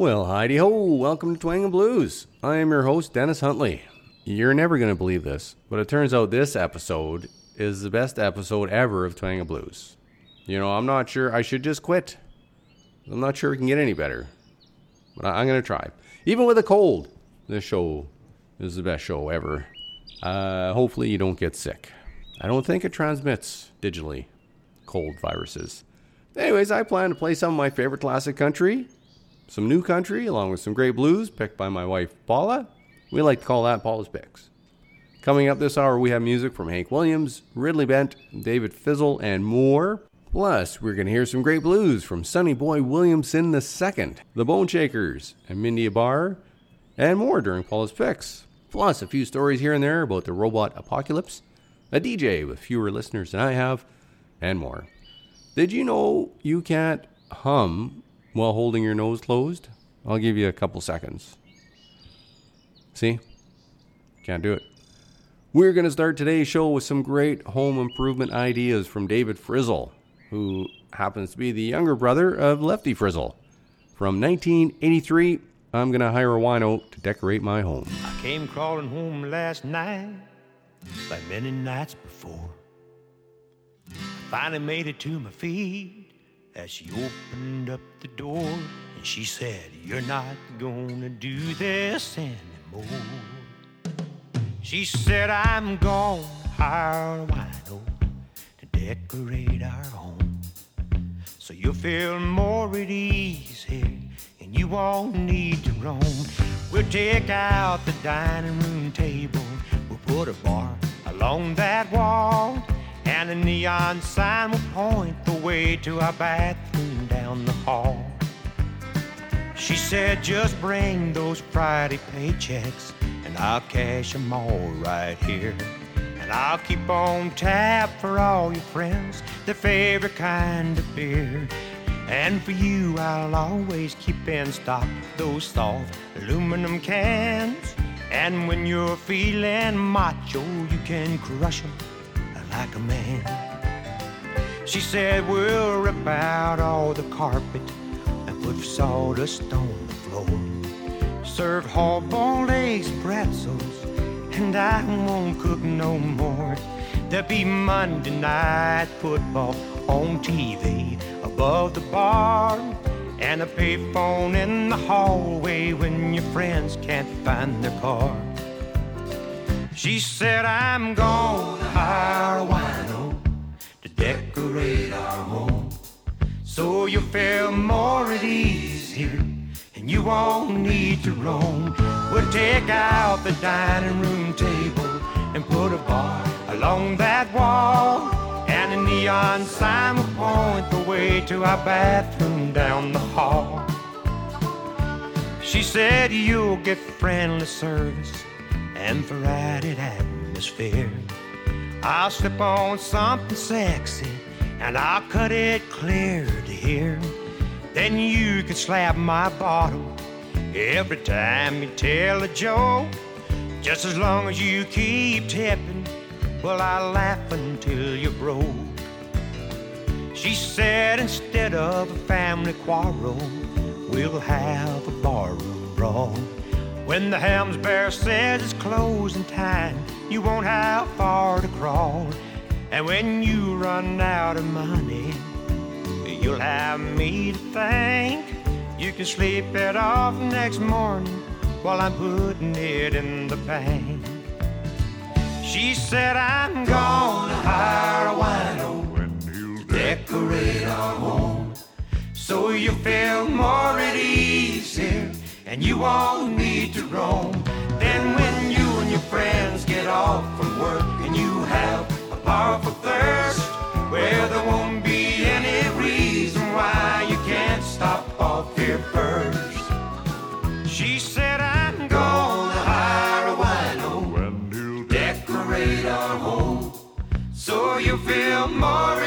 Well, Heidi ho, welcome to Twang and Blues. I am your host, Dennis Huntley. You're never going to believe this, but it turns out this episode is the best episode ever of Twang and Blues. You know, I'm not sure I should just quit. I'm not sure it can get any better, but I- I'm going to try. Even with a cold, this show is the best show ever. Uh, hopefully, you don't get sick. I don't think it transmits digitally, cold viruses. Anyways, I plan to play some of my favorite classic country, some new country, along with some great blues picked by my wife Paula. We like to call that Paula's Picks. Coming up this hour, we have music from Hank Williams, Ridley Bent, David Frizzell, and more. Plus, we're going to hear some great blues from Sonny Boy Williamson II, the Bone Shakers, and Mindi Abair, and more during Paula's Picks. Plus, a few stories here and there about the robot apocalypse, a DJ with fewer listeners than I have, and more. Did you know you can't hum while holding your nose closed? I'll give you a couple seconds. See? Can't do it. We're going to start today's show with some great home improvement ideas from David Frizzell, who happens to be the younger brother of Lefty Frizzell. From 1983, I'm going to hire a wino to decorate my home. I came crawling home last night, like many nights before. I finally made it to my feet as she opened up the door and she said, You're not gonna do this anymore. She said, I'm gonna hire a wino to decorate our home. So you'll feel more at ease here, and you won't need to roam. We'll take out the dining room table, we'll put a bar along that wall, a neon sign will point the way to our bathroom down the hall. She said, just bring those Friday paychecks, and I'll cash 'em all right here. And I'll keep on tap for all your friends, their favorite kind of beer. And for you, I'll always keep in stock those soft aluminum cans. And when you're feeling macho, you can crush 'em like a man. She said, We'll rip out all the carpet and put sawdust on the floor. Serve hard-boiled eggs, pretzels, and I won't cook no more. There'll be Monday night football on TV above the bar, and a payphone in the hallway when your friends can't find their car. She said, I'm gonna hire a wino to decorate our home. So you'll feel more at ease here, and you won't need to roam. We'll take out the dining room table and put a bar along that wall. And a neon sign will point the way to our bathroom down the hall. She said you'll get friendly service and added atmosphere. I'll slip on something sexy and I'll cut it clear to here. Then you can slap my bottom every time you tell a joke. Just as long as you keep tipping, well, I'll laugh until you're broke. She said instead of a family quarrel, we'll have a barroom brawl. When the Hamm's Bear says it's closing time, you won't have far to crawl. And when you run out of money, you'll have me to thank. You can sleep it off next morning while I'm putting it in the bank. She said, I'm gonna hire a wino to decorate our home. So you feel more at ease here, and you won't need to roam. Then when you and your friends get off from work and you have a powerful thirst, well, there won't be any reason why you can't stop off here first. She said, I'm gonna hire a wino decorate our home. So you feel more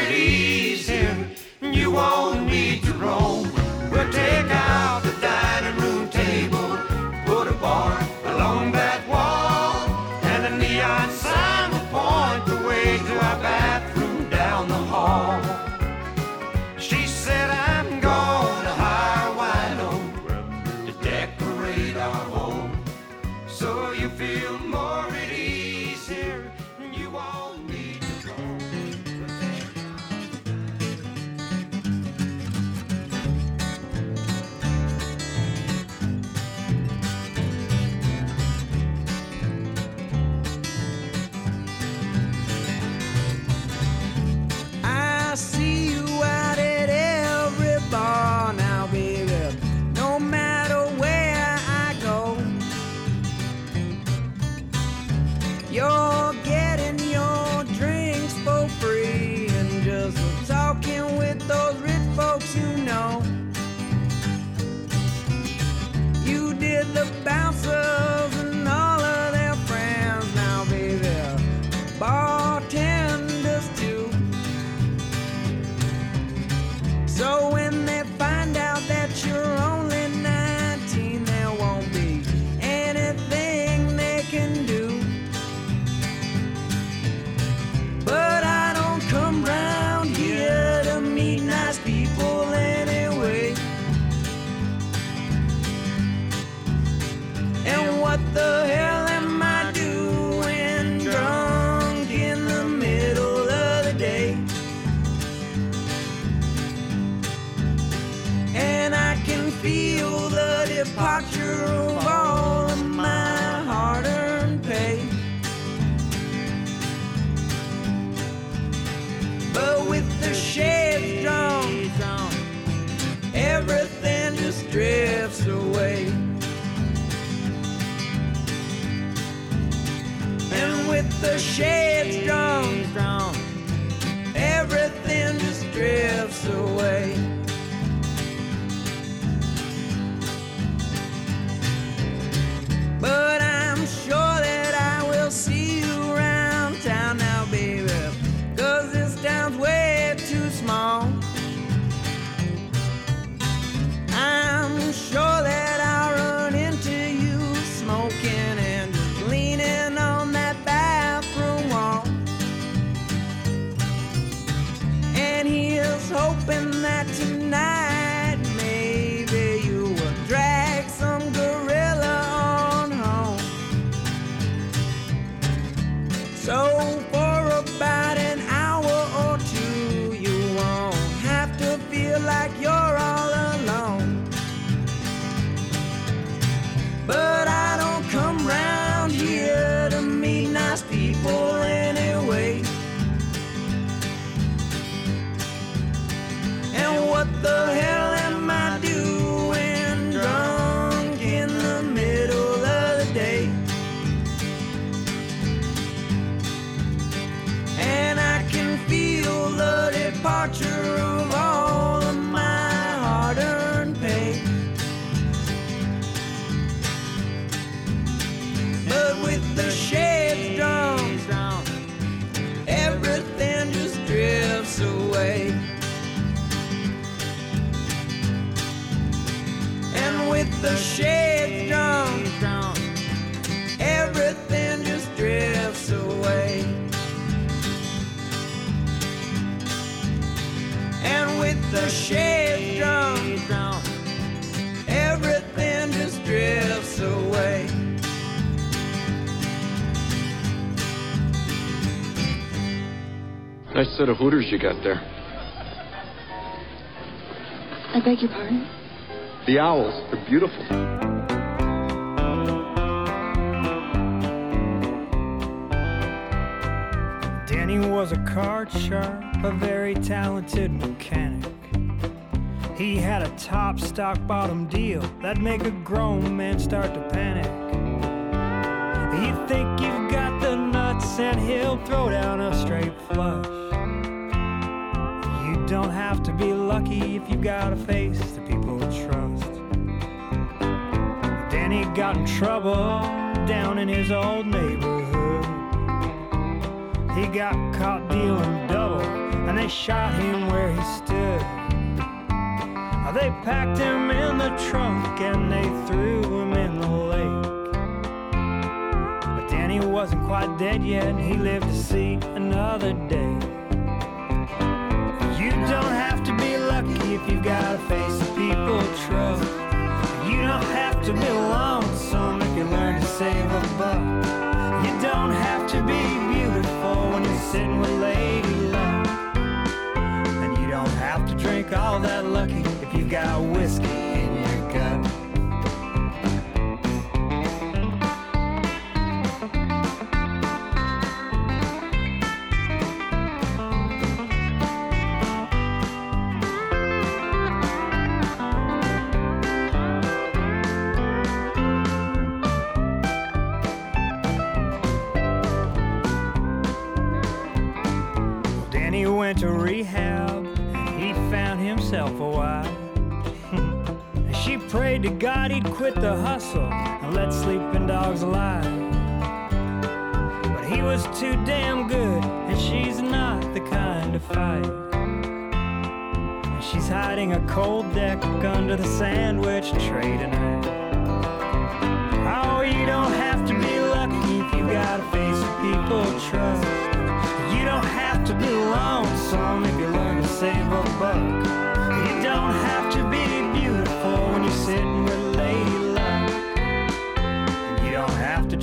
set of hooters you got there. I beg your pardon? The owls, they're beautiful. Danny was a card sharp, a very talented mechanic. He had a top stock bottom deal that'd make a grown man start to panic. You think you've got the nuts, and he'll throw down a straight flush. You don't have to be lucky if you've got a face that people trust. Danny got in trouble down in his old neighborhood. He got caught dealing double, and they shot him where he stood. They packed him in the trunk and they threw him in the lake. But Danny wasn't quite dead yet, he lived to see another day. Lucky if you've got a face that people trust. You don't have to learn to save a buck. You don't have to be beautiful when you're sitting with Lady Luck. And you don't have to drink all that lucky if you got whiskey God he'd quit the hustle and let sleeping dogs lie. But he was too damn good, and she's not the kind to fight. And she's hiding a cold deck under the sandwich tray tonight. Oh, you don't have to be lucky if you got a face that people trust. You don't have to be lonesome if you learn to save a buck.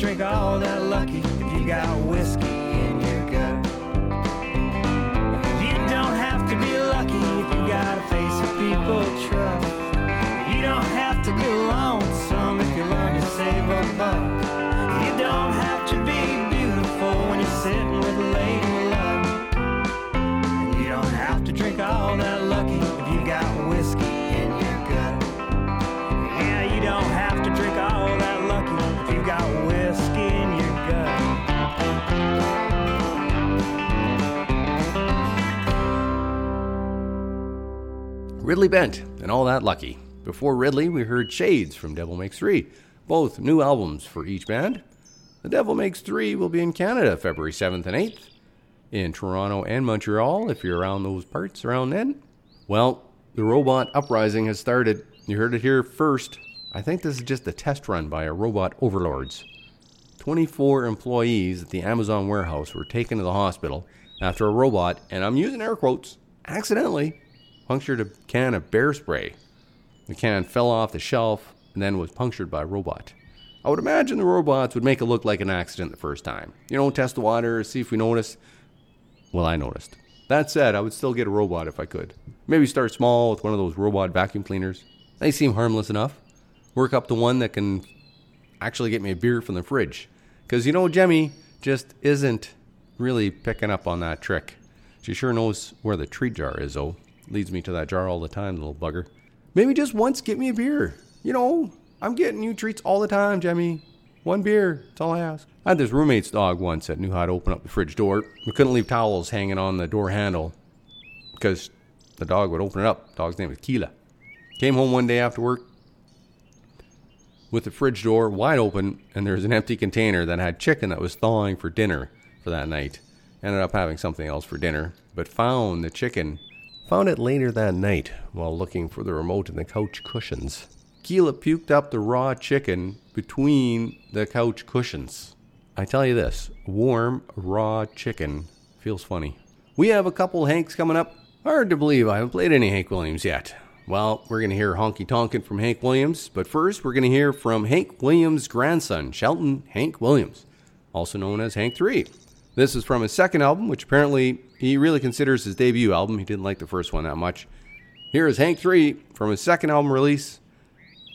Drink all that lucky Ridley Bent and all that lucky. Before Ridley, we heard Shades from Devil Makes Three, both new albums for each band. The Devil Makes Three will be in Canada February 7th and 8th, in Toronto and Montreal if you're around those parts around then. Well, the robot uprising has started. You heard it here first. I think this is just a test run by our robot overlords. 24 employees at the Amazon warehouse were taken to the hospital after a robot, and I'm using air quotes, accidentally punctured a can of bear spray. The can fell off the shelf and then was punctured by a robot. I would imagine the robots would make it look like an accident the first time. You know, test the water, see if we notice. Well, I noticed. That said, I would still get a robot if I could. Maybe start small with one of those robot vacuum cleaners. They seem harmless enough. Work up to one that can actually get me a beer from the fridge. Because, you know, Jemmy just isn't really picking up on that trick. She sure knows where the treat jar is, though. Leads me to that jar all the time, little bugger. Maybe just once get me a beer. You know, I'm getting you treats all the time, Jemmy. One beer, that's all I ask. I had this roommate's dog once that knew how to open up the fridge door. We couldn't leave towels hanging on the door handle because the dog would open it up. Dog's name was Keela. Came home one day after work with the fridge door wide open, and there was an empty container that had chicken that was thawing for dinner for that night. Ended up having something else for dinner, but found the chicken. Found it later that night while looking for the remote in the couch cushions. Keela puked up the raw chicken between the couch cushions. I tell you this warm, raw chicken feels funny. We have a couple Hanks coming up. Hard to believe I haven't played any Hank Williams yet. Well, we're going to hear Honky Tonkin' from Hank Williams, but first we're going to hear from Hank Williams' grandson, Shelton Hank Williams, also known as Hank 3. This is from his second album, which apparently he really considers his debut album. He didn't like the first one that much. Here is Hank 3 from his second album release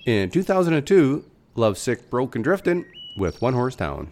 in 2002, Love Sick, Broke and Driftin' with One Horse Town.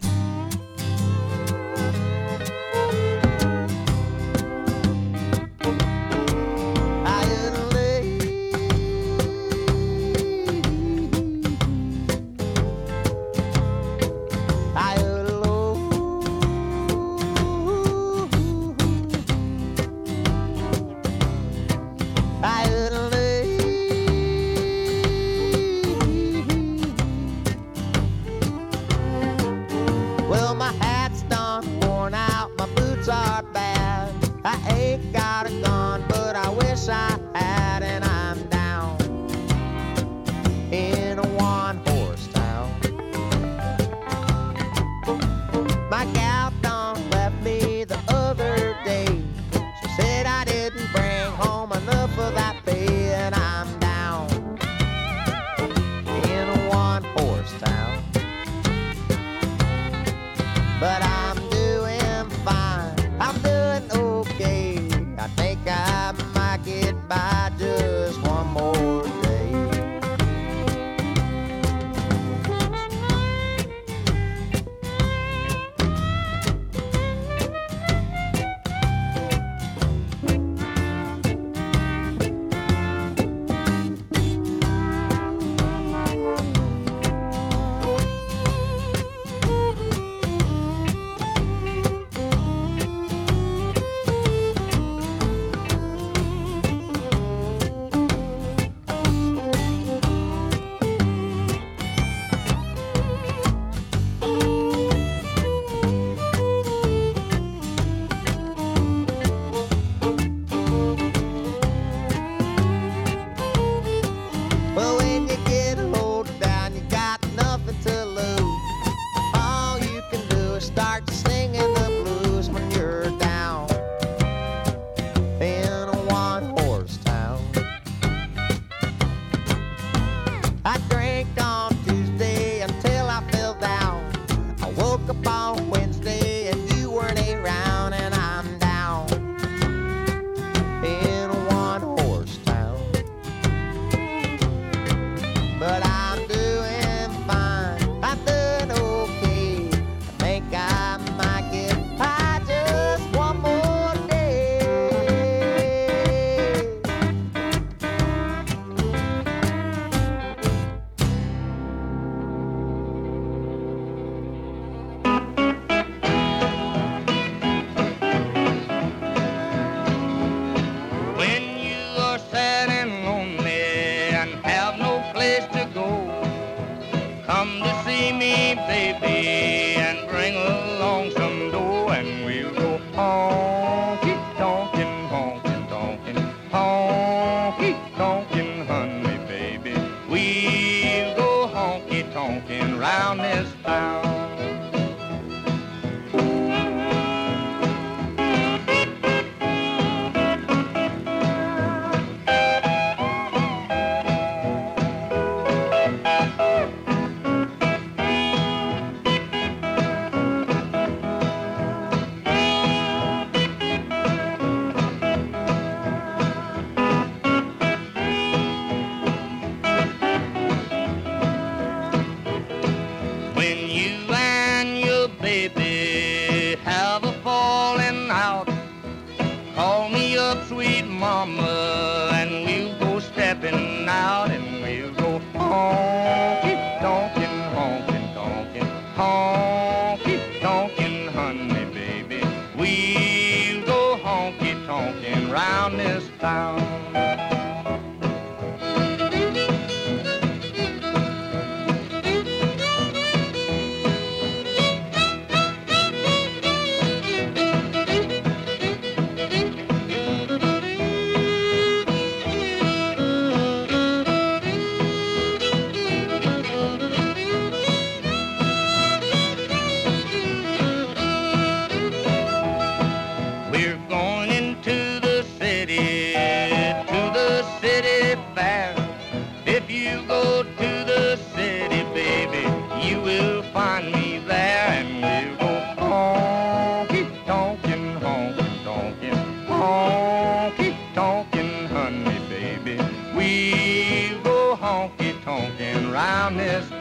Tonkin' round this town.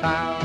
Town.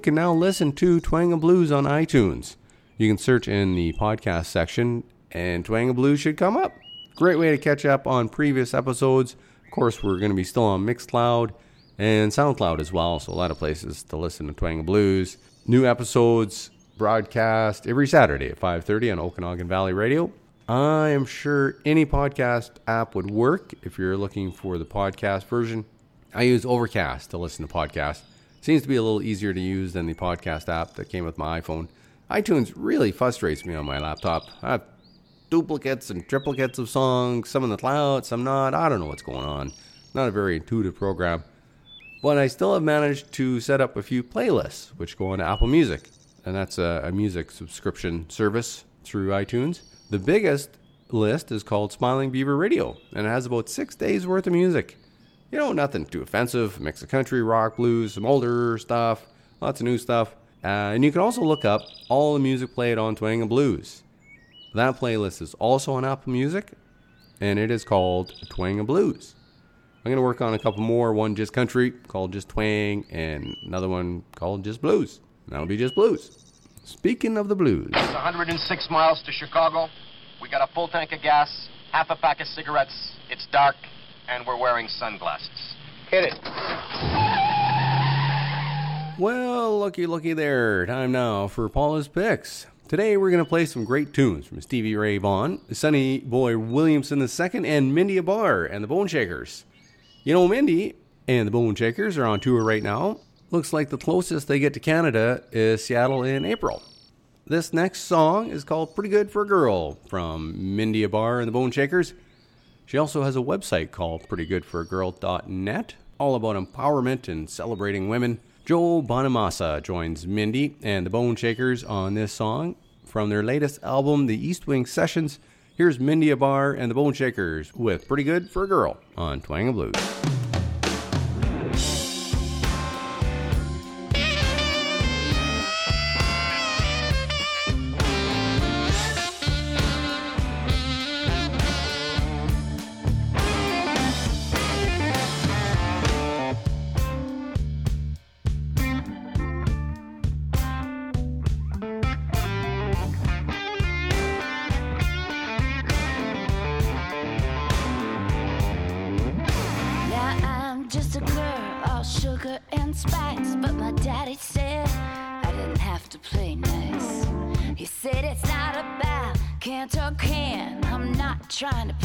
You can now listen to Twang and Blues on iTunes. You can search in the podcast section, and Twang and Blues should come up. Great way to catch up on previous episodes. Of course, we're going to be still on Mixcloud and SoundCloud as well, so a lot of places to listen to Twang and Blues. New episodes broadcast every Saturday at 5:30 on Okanagan Valley Radio. I am sure any podcast app would work if you're looking for the podcast version. I use Overcast to listen to podcasts. Seems to be a little easier to use than the podcast app that came with my iPhone. iTunes really frustrates me on my laptop. I have duplicates and triplicates of songs, some in the cloud, some not. I don't know what's going on. Not a very intuitive program. But I still have managed to set up a few playlists which go onto Apple Music. And that's a, a music subscription service through iTunes. The biggest list is called Smiling Beaver Radio, and it has about six days worth of music. You know, nothing too offensive. Mix of country, rock, blues, some older stuff, lots of new stuff. Uh, and you can also look up all the music played on Twang and Blues. That playlist is also on Apple Music, and it is called Twang and Blues. I'm going to work on a couple more. One just country called just Twang, and another one called just Blues. That'll be just Blues. Speaking of the blues, It's 106 miles to Chicago. We got a full tank of gas, half a pack of cigarettes. It's dark, and we're wearing sunglasses. Hit it. well, looky, looky there. Time now for Paula's picks. Today we're going to play some great tunes from Stevie Ray Vaughan, Sonny Boy Williamson II, and Mindi Abair and the Bone Shakers. You know, Mindi and the Bone Shakers are on tour right now. Looks like the closest they get to Canada is Seattle in April. This next song is called Pretty Good for a Girl from Mindi Abair and the Bone Shakers. She also has a website called prettygoodforagirl.net, all about empowerment and celebrating women. Joe Bonamassa joins Mindi and the Bone Shakers on this song from their latest album, The EastWest Sessions. Here's Mindi Abair and the Bone Shakers with Pretty Good for a Girl on Twang and Blues. Trying to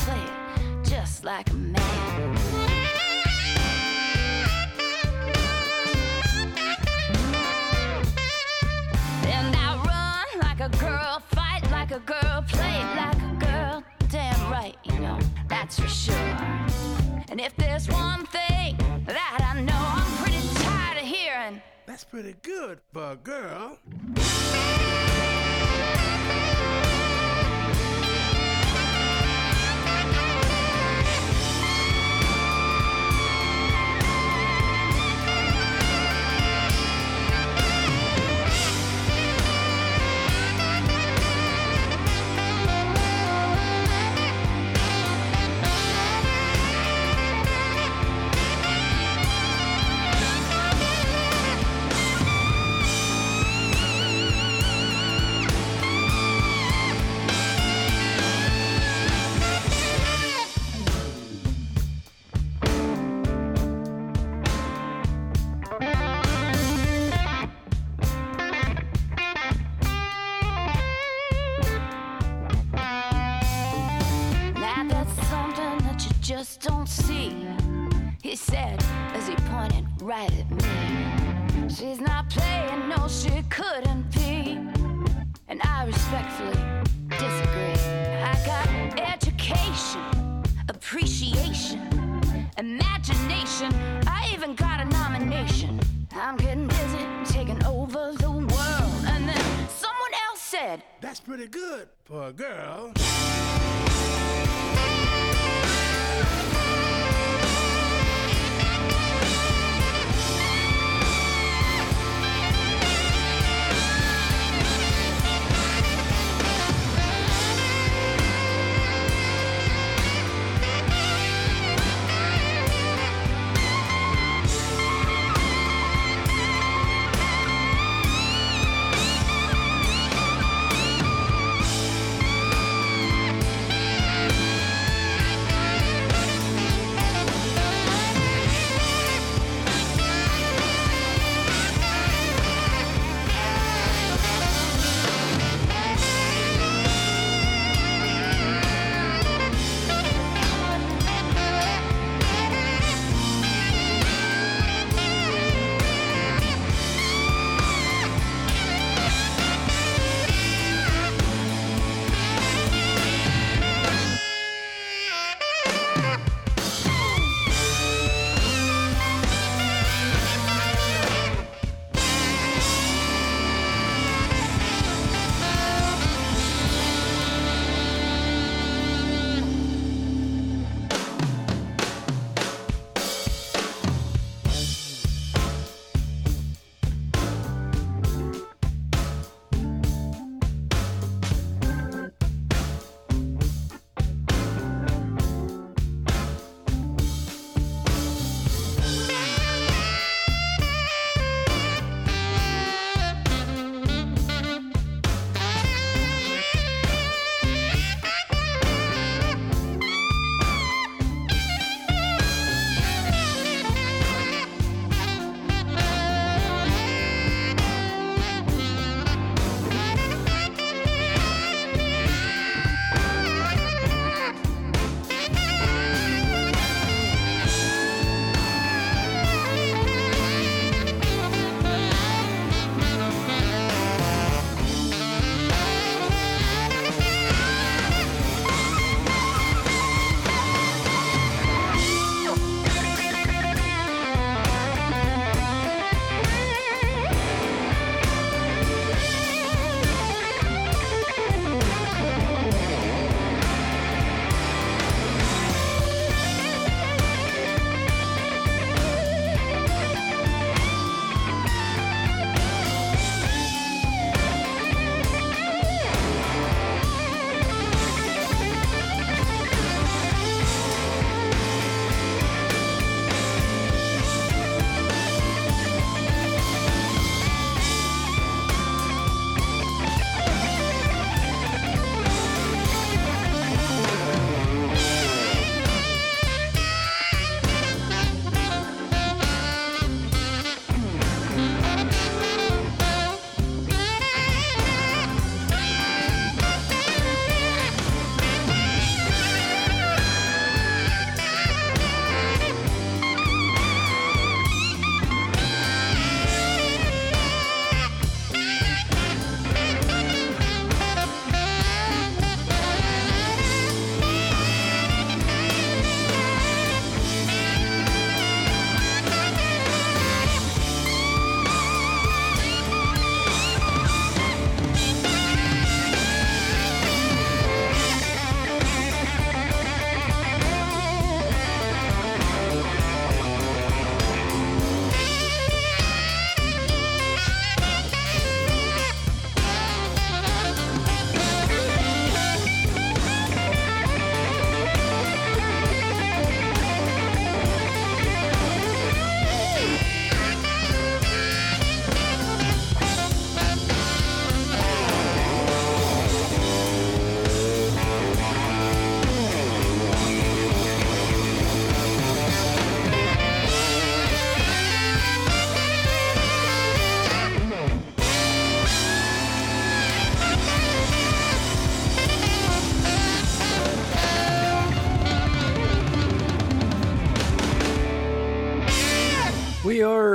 He said as he pointed right at me. She's not playing, no, she couldn't be. And I respectfully disagree. I got education, appreciation, imagination. I even got a nomination. I'm getting busy taking over the world. And then someone else said, That's pretty good for a girl.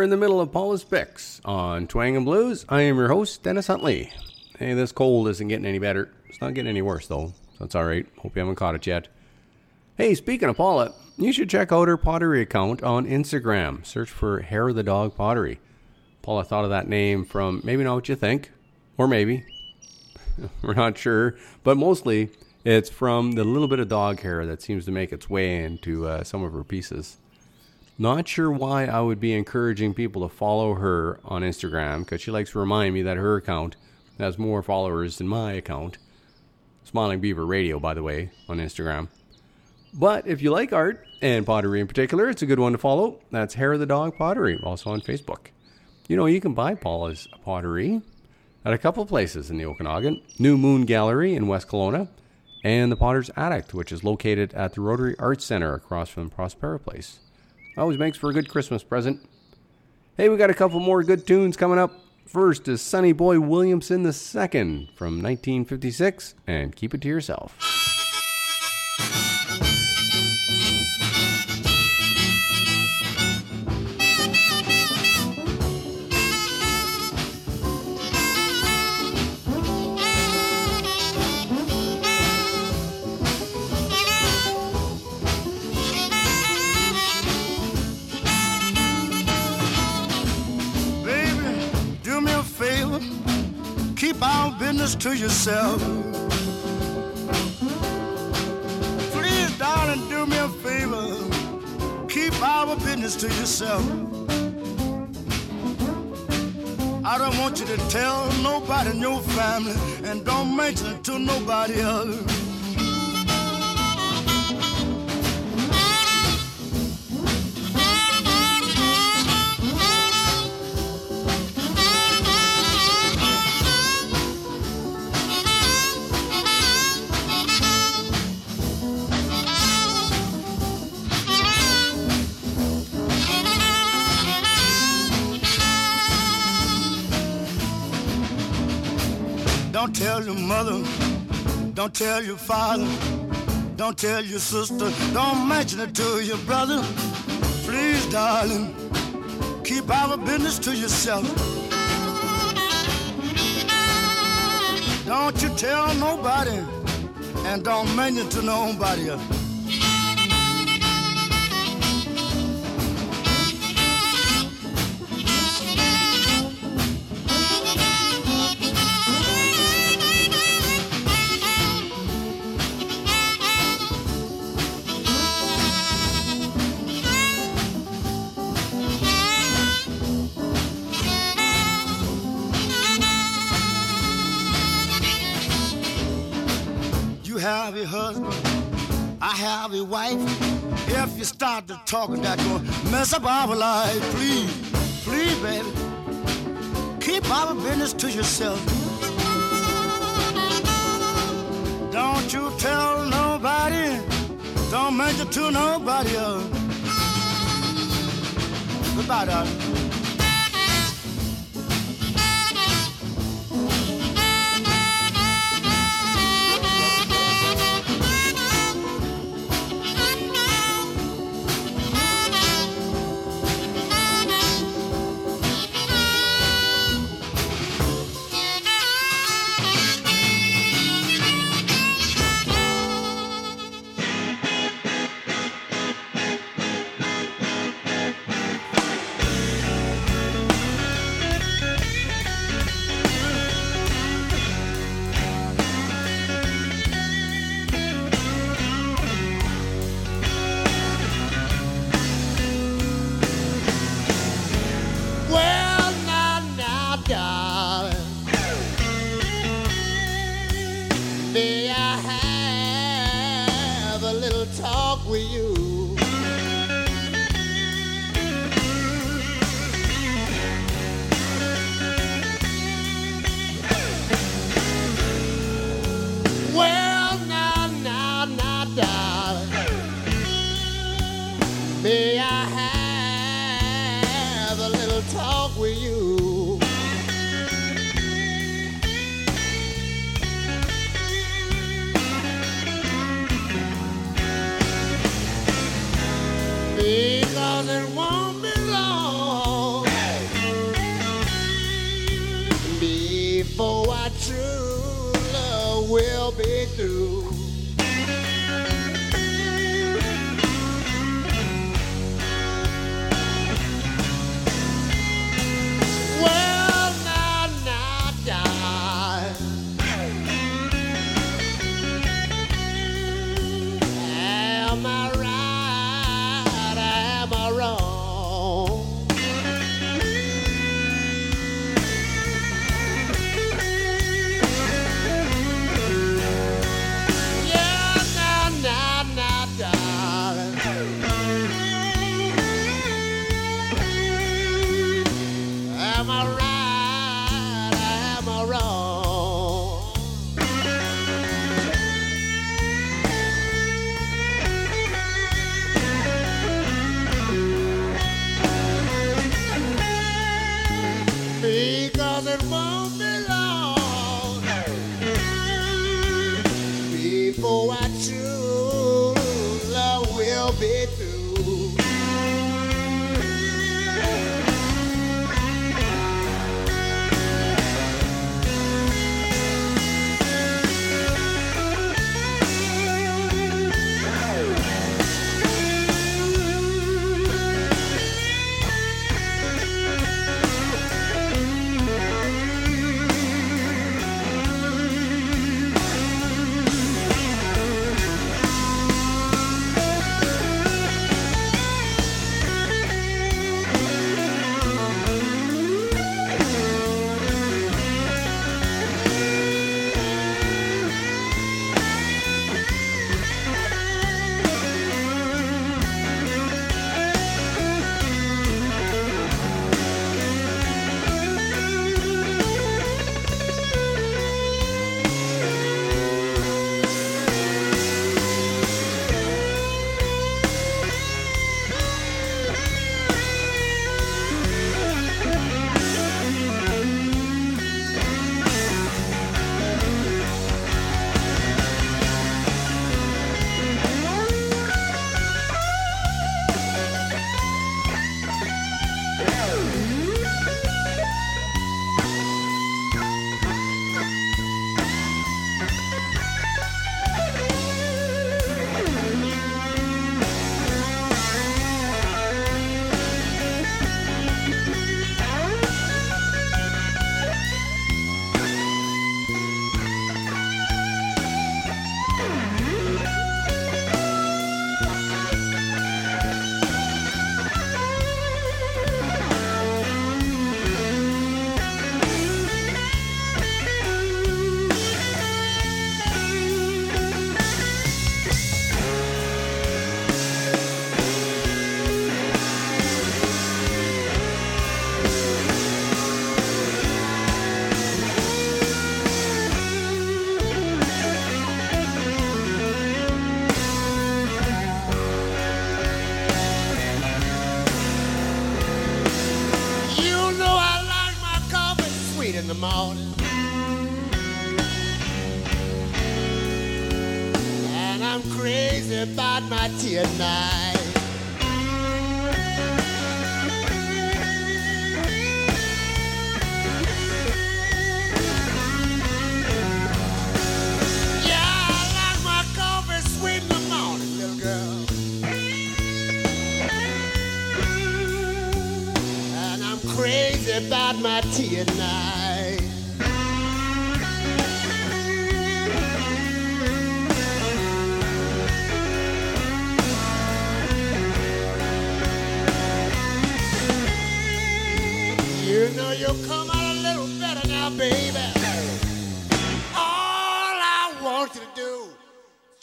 In the middle of Paula's Picks on Twang and Blues. I am your host, Dennis Huntley. Hey, this cold isn't getting any better. It's not getting any worse, though, so it's alright. Hope you haven't caught it yet. Hey, speaking of Paula, you should check out her pottery account on Instagram. Search for Hair of the Dog Pottery. Paula thought of that name from maybe not what you think, or maybe. We're not sure, but mostly it's from the little bit of dog hair that seems to make its way into uh, some of her pieces. Not sure why I would be encouraging people to follow her on Instagram because she likes to remind me that her account has more followers than my account. Smiling Beaver Radio, by the way, on Instagram. But if you like art and pottery in particular, it's a good one to follow. That's Hair of the Dog Pottery, also on Facebook. You know, you can buy Paula's pottery at a couple places in the Okanagan New Moon Gallery in West Kelowna, and the Potter's Attic, which is located at the Rotary Arts Center across from Prospera Place. Always makes for a good Christmas present. Hey, we got a couple more good tunes coming up. First is Sonny Boy Williamson II from 1956, and keep it to yourself. To yourself. Please, darling, do me a favor. Keep our business to yourself. I don't want you to tell nobody in your family and don't mention it to nobody else. Don't tell your mother, don't tell your father, don't tell your sister, don't mention it to your brother. Please, darling, keep our business to yourself. Don't you tell nobody, and don't mention it to nobody else. Wife. If you start to talking, that gonna mess up our life. Please, please, baby, keep our business to yourself. Don't you tell nobody, don't mention to nobody else. Goodbye, darling. I'm I right?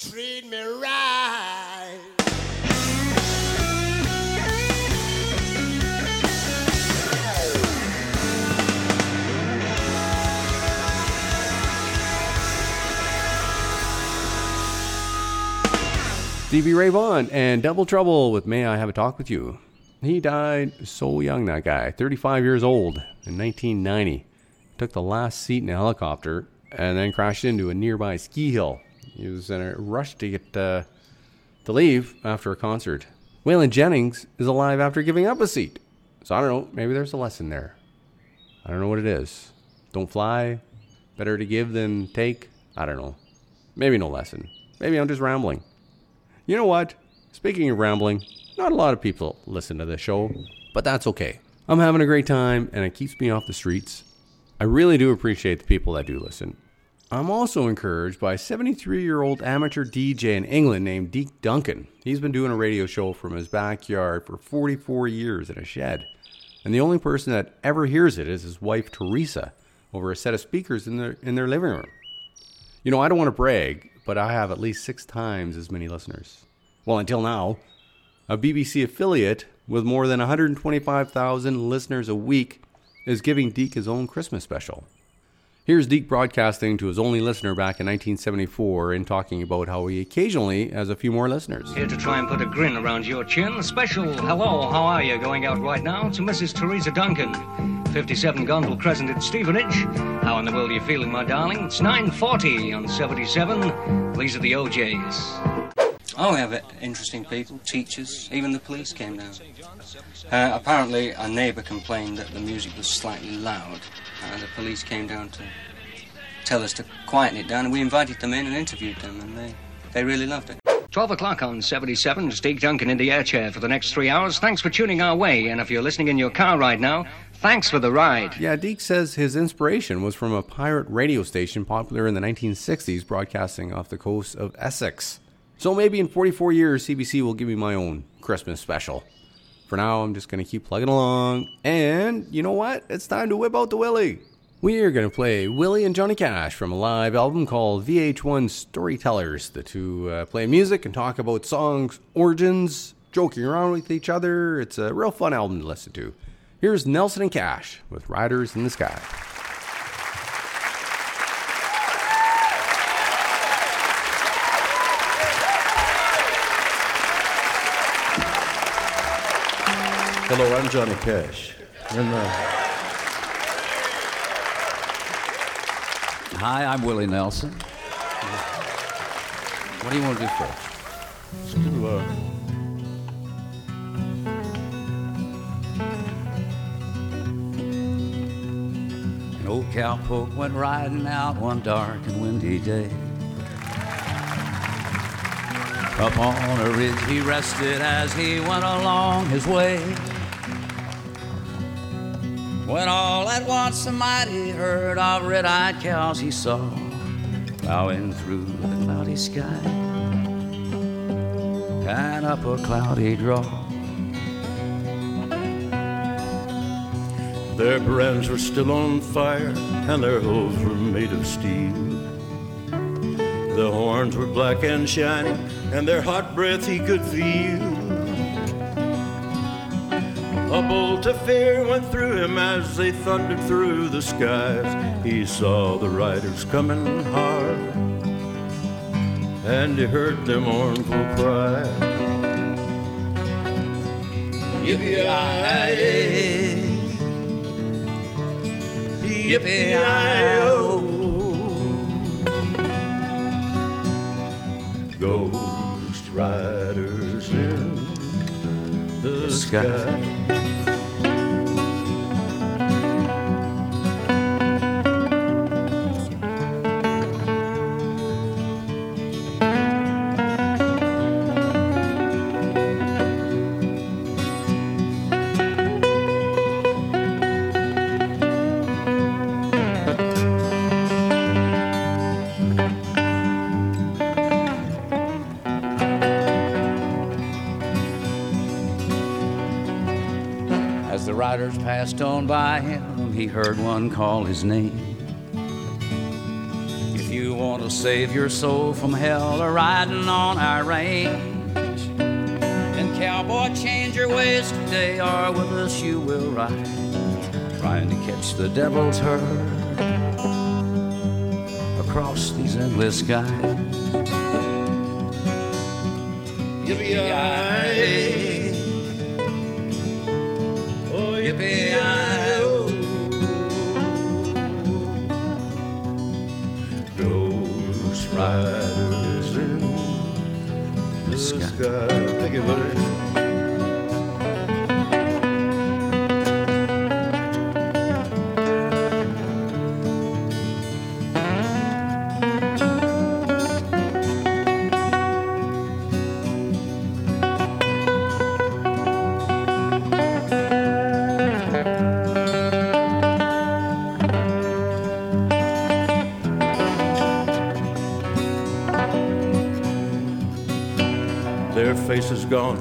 treat me right. Stevie Ray Vaughan and Double Trouble with May I Have a Talk with You. He died so young, that guy, 35 years old in 1990. Took the last seat in a helicopter and then crashed into a nearby ski hill he was in a rush to get uh, to leave after a concert. Waylon Jennings is alive after giving up a seat. So I don't know. Maybe there's a lesson there. I don't know what it is. Don't fly. Better to give than take. I don't know. Maybe no lesson. Maybe I'm just rambling. You know what? Speaking of rambling, not a lot of people listen to this show, but that's okay. I'm having a great time and it keeps me off the streets. I really do appreciate the people that do listen. I'm also encouraged by a 73 year old amateur DJ in England named Deke Duncan. He's been doing a radio show from his backyard for 44 years in a shed. And the only person that ever hears it is his wife Teresa over a set of speakers in their, in their living room. You know, I don't want to brag, but I have at least six times as many listeners. Well, until now, a BBC affiliate with more than 125,000 listeners a week is giving Deke his own Christmas special. Here's Deke broadcasting to his only listener back in 1974 and talking about how he occasionally has a few more listeners. Here to try and put a grin around your chin. Special hello, how are you going out right now to Mrs. Teresa Duncan. 57 Gondel Crescent at Stevenage. How in the world are you feeling, my darling? It's 9.40 on 77. These are the OJs. Oh, we have interesting people, teachers, even the police came down. Uh, apparently, a neighbour complained that the music was slightly loud, and the police came down to tell us to quieten it down, and we invited them in and interviewed them, and they, they really loved it. 12 o'clock on 77. Steve Duncan in the air chair for the next three hours. Thanks for tuning our way, and if you're listening in your car right now, thanks for the ride. Yeah, Deke says his inspiration was from a pirate radio station popular in the 1960s broadcasting off the coast of Essex. So maybe in 44 years, CBC will give me my own Christmas special. For now, I'm just going to keep plugging along. And you know what? It's time to whip out the Willie. We are going to play Willie and Johnny Cash from a live album called VH1 Storytellers. The two uh, play music and talk about songs, origins, joking around with each other. It's a real fun album to listen to. Here's Nelson and Cash with Riders in the Sky. Hello, I'm Johnny Cash. And, uh, Hi, I'm Willie Nelson. What do you want to do first? let's do, uh, An old cowpoke went riding out one dark and windy day. Up on a ridge he rested as he went along his way. When all at once a mighty herd of red-eyed cows he saw plowing through the cloudy sky and up a cloudy draw. their brands were still on fire, and their hooves were made of steel. The horns were black and shining, and their hot breath he could feel. A bolt of fear went through him as they thundered through the skies. He saw the riders coming hard, and he heard their mournful cry. Yippee-yi-yi. Yippee-yi-yo. Ghost riders in the sky. As passed on by him, he heard one call his name. If you want to save your soul from hell or riding on our range, then cowboy, change your ways today, or with us you will ride, trying to catch the devil's herd across these endless skies. Yippee-yi-yi. Riders in the sky. Thank you, buddy.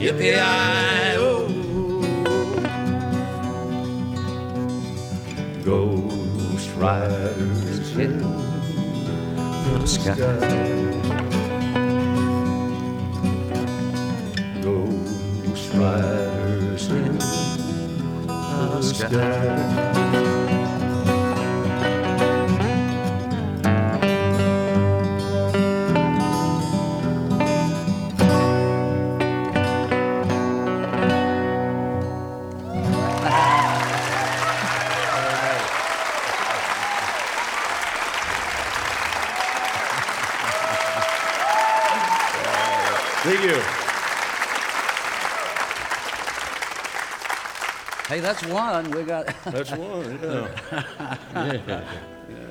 yippee-yi-oh. Ghost riders in the sky. Ghost riders in the sky. Thank you. Hey, that's one. We got. That's one, yeah. yeah.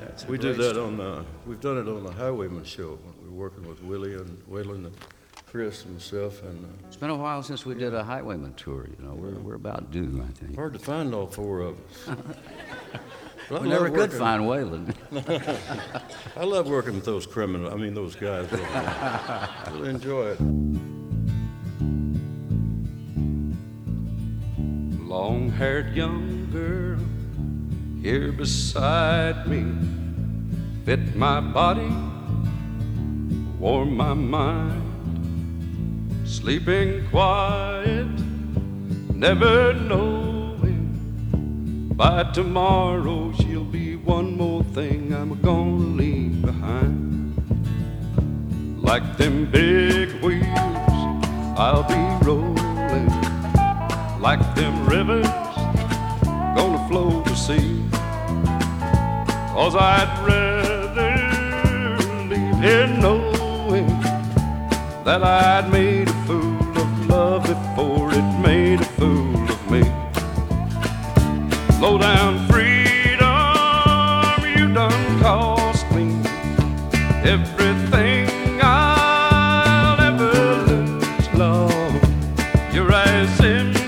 it's a we did great that on the, we've done it on the Highwayman Show. We were working with Willie and Waylon and Chris and myself, and uh, It's been a while since we did a Highwayman tour. You know, we're, we're about due, I think. hard to find all four of us. But I We never love could working- find Waylon. I love working with those criminals, I mean, those guys. Really, really enjoy it. long haired young girl here beside me fit my body, warm my mind, sleeping quiet, never knowing by tomorrow she'll be one more thing I'm gonna leave behind. Like them big wheels, I'll be rolling like them rivers gonna flow to sea. Cause I'd rather leave here knowing that I'd made Low down freedom, you done cost me everything I'll ever lose, love. You're empty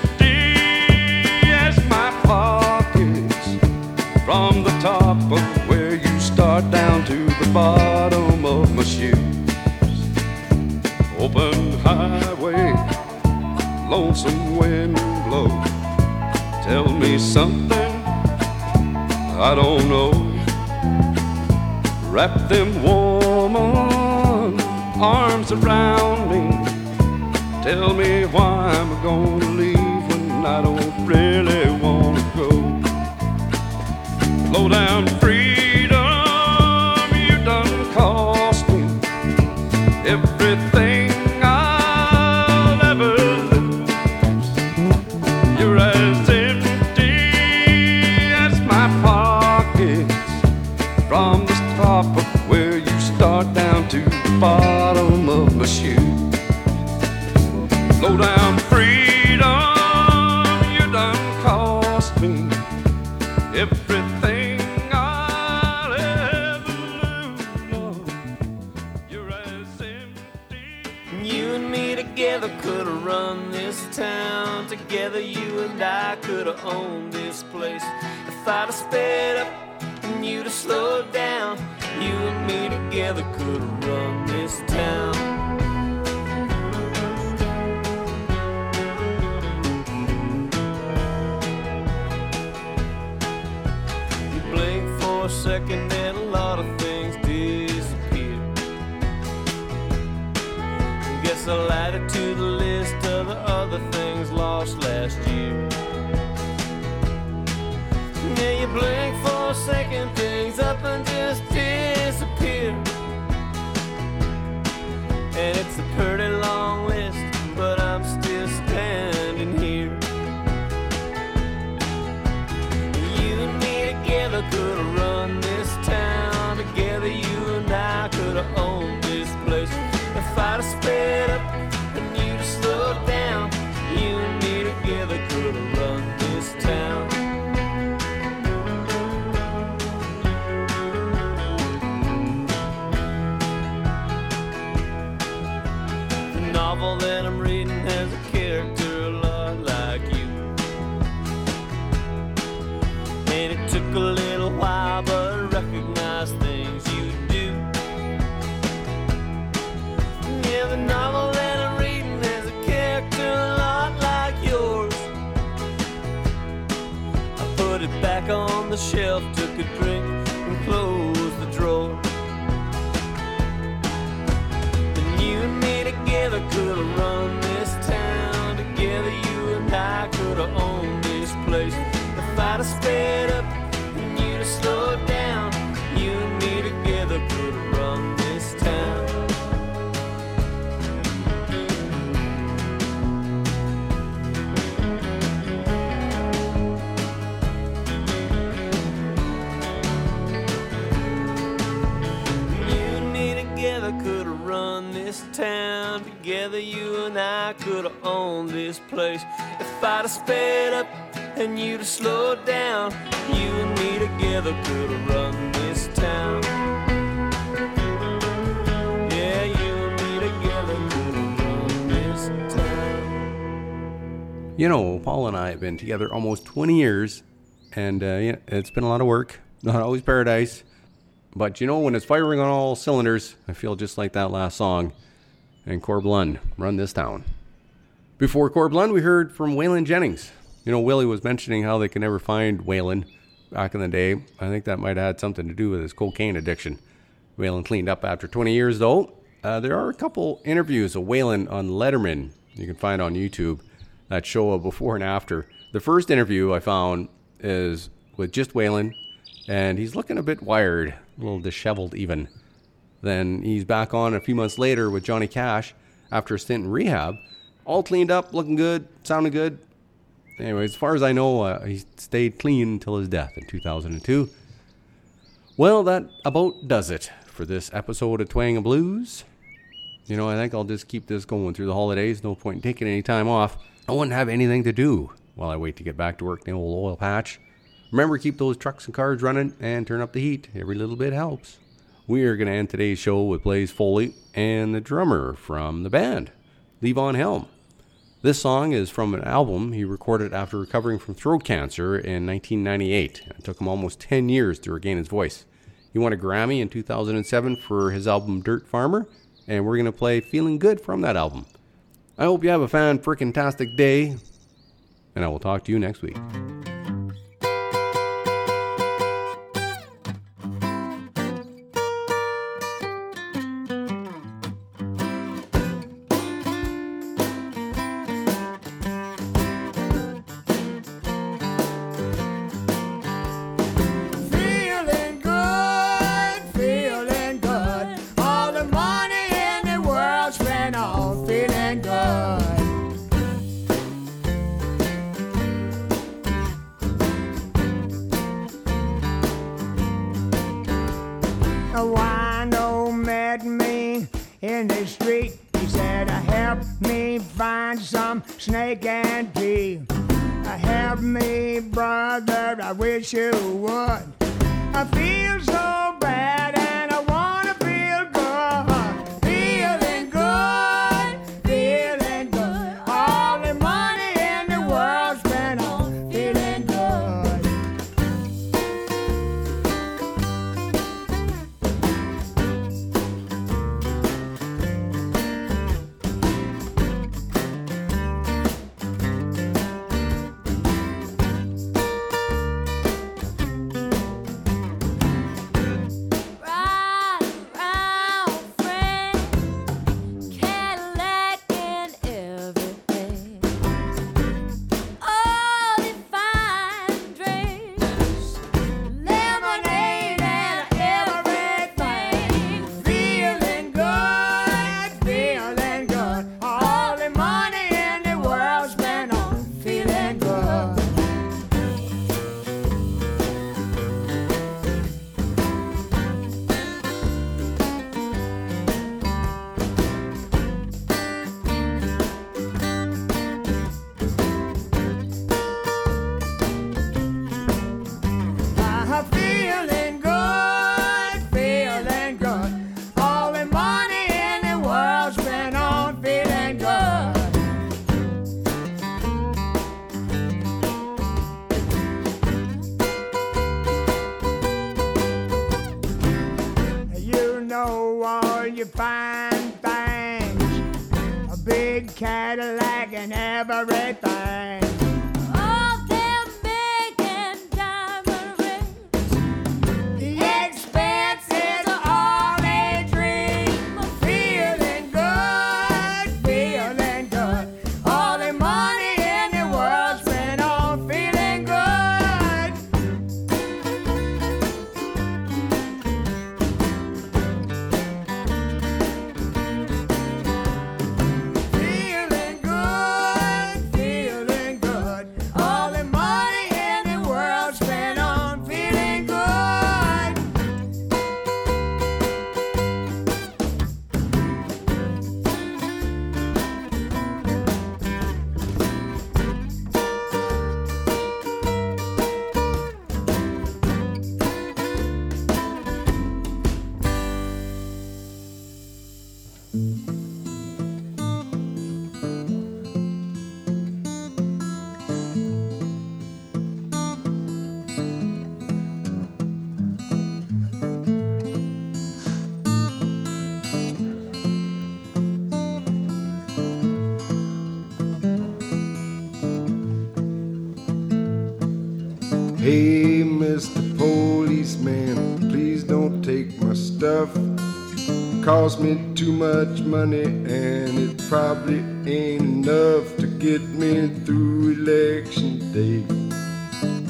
as my pockets from the top of where you start down to the bottom of my shoes. Open highway, lonesome wind blow. Tell me something I don't know. Wrap them warm arms around me. Tell me why I'm gonna leave when I don't really wanna go. Low down freedom, owned this place. If I'd have sped up and you'd have slowed down, you and me together could have run this town. You blink for a second and a lot of things disappear. Guess I'll add it to the list of the other things lost last year. Yeah, you blink for a second, things up and just disappear. And it's a pretty long list, but I'm still standing here. You and me together could have run this town. Together, you and I could have owned this place. If I'd have sped up shelf, you and I could have owned this place. If I'd have sped up and you'd have slowed down, you and me together could have run this town. Yeah, you and me together could have run this town. You know, Paul and I have been together almost 20 years, and uh, yeah, it's been a lot of work. Not always paradise. But you know, when it's firing on all cylinders, I feel just like that last song. And Corb Lund, Run This Town. Before Corb Lund, we heard from Waylon Jennings. You know, Willie was mentioning how they could never find Waylon back in the day. I think that might have had something to do with his cocaine addiction. Waylon cleaned up after 20 years, though. Uh, there are a couple interviews of Waylon on Letterman you can find on YouTube that show a before and after. The first interview I found is with just Waylon, and he's looking a bit wired, a little disheveled even. Then he's back on a few months later with Johnny Cash after a stint in rehab, all cleaned up, looking good, sounding good. Anyway, as far as I know, uh, he stayed clean until his death in 2002. Well, that about does it for this episode of Twang and Blues. You know, I think I'll just keep this going through the holidays. No point in taking any time off. I wouldn't have anything to do while I wait to get back to work in the old oil patch. Remember, keep those trucks and cars running and turn up the heat. Every little bit helps. We are going to end today's show with Blaze Foley and the drummer from the band, Levon Helm. This song is from an album he recorded after recovering from throat cancer in 1998. It took him almost 10 years to regain his voice. He won a Grammy in 2007 for his album Dirt Farmer, and we're going to play Feeling Good from that album. I hope you have a fan frickin' tastic day, and I will talk to you next week. In the street. He said, Help me find some snake and pea. Help me, brother, I wish you would. I feel so bad and I wanna fine things, a big Cadillac and everything. Much money, and it probably ain't enough to get me through election day.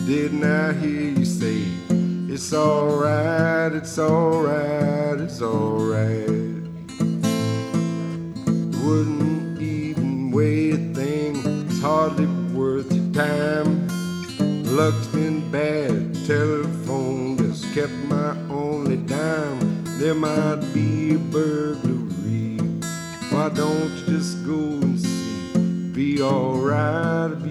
Didn't I hear you say, it's alright, it's alright, it's alright? Wouldn't even weigh a thing, it's hardly worth your time. Luck's been bad, telephone just kept my only dime. There might don't you just go and see? Be alright,